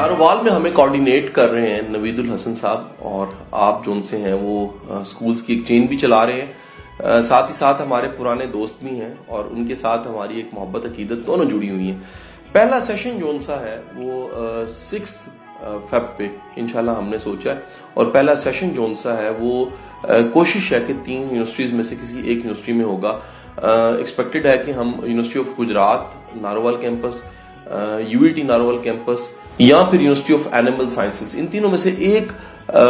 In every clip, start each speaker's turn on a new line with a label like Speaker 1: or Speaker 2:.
Speaker 1: ناروال میں ہمیں کوارڈینیٹ کر رہے ہیں نوید الحسن صاحب اور آپ جو ان سے ہیں وہ سکولز کی ایک چین بھی چلا رہے ہیں. ساتھ ہی ساتھ ہمارے پرانے دوست بھی ہیں اور ان کے ساتھ ہماری ایک محبت عقیدت دونوں جڑی ہوئی ہیں. پہلا سیشن جو ان سا ہے وہ سکس فیب پہ انشاءاللہ ہم نے سوچا ہے اور پہلا سیشن جو ان سا ہے وہ کوشش ہے کہ تین یونیورسٹیز میں سے کسی ایک یونیورسٹی میں ہوگا. ایکسپیکٹڈ ہے کہ ہم university of Gujrat Narowal campus U E T Narowal campus یا پھر یونیورسٹی آف اینیمل سائنسز ان تینوں میں سے ایک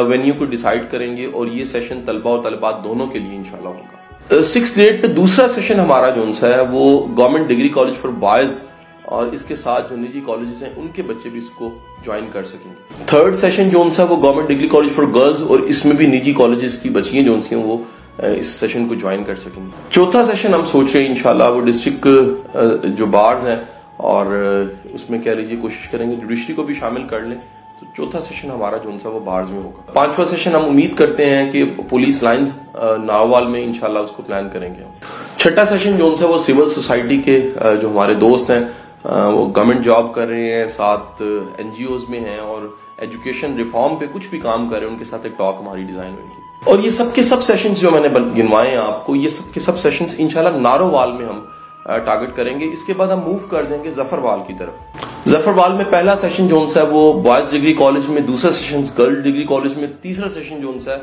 Speaker 1: وینیو کو ڈیسائیڈ کریں گے اور یہ سیشن طلبہ اور طلبات دونوں کے لیے انشاءاللہ ہوگا۔ سکس ڈیٹ پہ دوسرا سیشن ہمارا جو سا ہے، وہ government degree college for boys اور اس کے ساتھ جو نجی کالجز ہیں، ان کے بچے بھی اس کو جوائن کر سکیں گے۔ تھرڈ سیشن جو سا وہ government degree college for girls اور اس میں بھی نجی کالجز کی بچیاں جو سی ہیں، وہ اس سیشن کو جوائن کر سکیں گے۔ چوتھا سیشن ہم سوچ رہے ہیں انشاءاللہ وہ ڈسٹرکٹ جو بارز ہیں اور اس میں کہہ لیجیے کوشش کریں گے جوڈیشری کو بھی شامل کر لیں۔ تو چوتھا سیشن ہمارا جو سا وہ بارز میں ہوگا۔ پانچواں سیشن ہم امید کرتے ہیں کہ پولیس لائنز ناوال میں انشاءاللہ اس کو پلان کریں گے۔ چھٹا سیشن جو سا وہ سول سوسائٹی کے جو ہمارے دوست ہیں وہ گورنمنٹ جاب کر رہے ہیں، ساتھ این جی اوز میں ہیں اور ایجوکیشن ریفارم پہ کچھ بھی کام کر رہے ہیں، ان کے ساتھ ایک ٹاک ہماری ڈیزائن ہوگی اور یہ سب کے سب سیشنز جو میں نے گنوائے ہیں آپ کو، یہ سب کے سب سیشنز انشاءاللہ نارووال میں ہم ٹارگٹ کریں گے۔ اس کے بعد ہم موو کر دیں گے ظفر وال کی طرف۔ ظفر وال میں پہلا سیشن جو ہے وہ بوائز ڈگری کالج میں دوسرا سیشن گرل ڈگری کالج میں، تیسرا سیشن جو ہے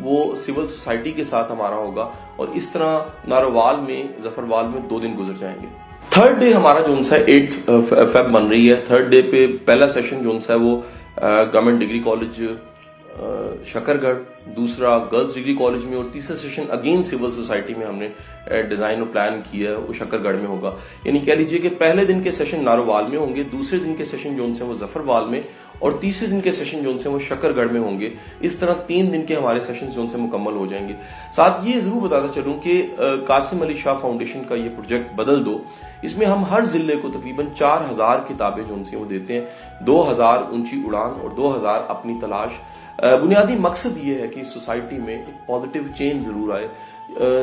Speaker 1: وہ سول سوسائٹی کے ساتھ ہمارا ہوگا۔ اور اس طرح نارووال میں ظفر وال میں دو دن گزر جائیں گے۔ تھرڈ ڈے ہمارا جو ہے ایٹ فیب uh, بن رہی ہے۔ تھرڈ ڈے پہ پہلا سیشن جو ہے وہ گورنمنٹ ڈگری کالج شکر گڑھ دوسرا گرلز ڈگری کالج میں اور تیسرا سیشن اگین سول سوسائٹی میں ہم نے ڈیزائن اور پلان کیا ہے، وہ شکر گڑھ میں ہوگا۔ یعنی کہہ لیجیے کہ پہلے دن کے سیشن نارووال میں ہوں گے، دوسرے دن کے سیشن جو سے وہ ظفر وال میں، اور تیسرے دن کے سیشن جو سے وہ شکر گڑھ میں ہوں گے۔ اس طرح تین دن کے ہمارے سیشن جو سے مکمل ہو جائیں گے۔ ساتھ یہ ضرور بتاتا چلوں کہ قاسم علی شاہ فاؤنڈیشن کا یہ پروجیکٹ بدل دو۔ اس میں ہم ہر ضلع کو تقریباً چار ہزار کتابیں جو سے وہ دیتے ہیں۔ دو ہزار اونچی اڑان اور دو ہزار اپنی تلاش۔ بنیادی مقصد یہ ہے کہ سوسائٹی میں ایک پازیٹیو چینج ضرور آئے۔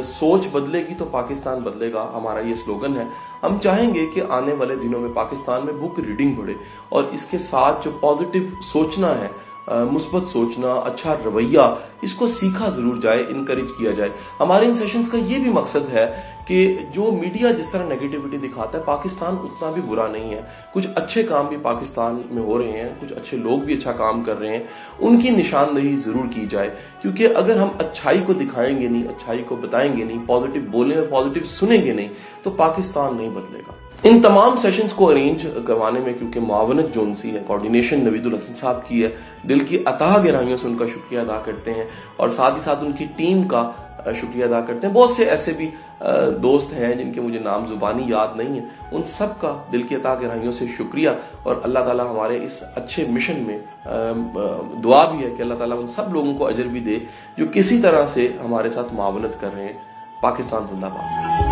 Speaker 1: سوچ بدلے گی تو پاکستان بدلے گا، ہمارا یہ سلوگن ہے۔ ہم چاہیں گے کہ آنے والے دنوں میں پاکستان میں بک ریڈنگ بڑھے اور اس کے ساتھ جو پازیٹیو سوچنا ہے مثبت سوچنا اچھا رویہ، اس کو سیکھا ضرور جائے انکریج کیا جائے۔ ہمارے ان سیشنز کا یہ بھی مقصد ہے کہ جو میڈیا جس طرح نیگیٹیوٹی دکھاتا ہے، پاکستان اتنا بھی برا نہیں ہے۔ کچھ اچھے کام بھی پاکستان میں ہو رہے ہیں، کچھ اچھے لوگ بھی اچھا کام کر رہے ہیں۔ ان کی نشاندہی ضرور کی جائے، کیونکہ اگر ہم اچھائی کو دکھائیں گے نہیں، اچھائی کو بتائیں گے نہیں پازیٹیو بولیں اور پازیٹیو سنیں گے نہیں، تو پاکستان نہیں بدلے گا۔ ان تمام سیشنز کو ارینج کروانے میں، کیونکہ معاونت جونسی ہے کوارڈینیشن نوید الحسن صاحب کی ہے، دل کی عطا گہرائیوں سے ان کا شکریہ ادا کرتے ہیں اور ساتھ ہی ساتھ ان کی ٹیم کا شکریہ ادا کرتے ہیں۔ بہت سے ایسے بھی دوست ہیں جن کے مجھے نام زبانی یاد نہیں ہیں، ان سب کا دل کی عطا گہرائیوں سے شکریہ۔ اور اللہ تعالیٰ ہمارے اس اچھے مشن میں دعا بھی ہے کہ اللہ تعالیٰ ان سب لوگوں کو اجر بھی دے جو کسی طرح سے ہمارے ساتھ معاونت کر رہے ہیں۔ پاکستان زندہ باد۔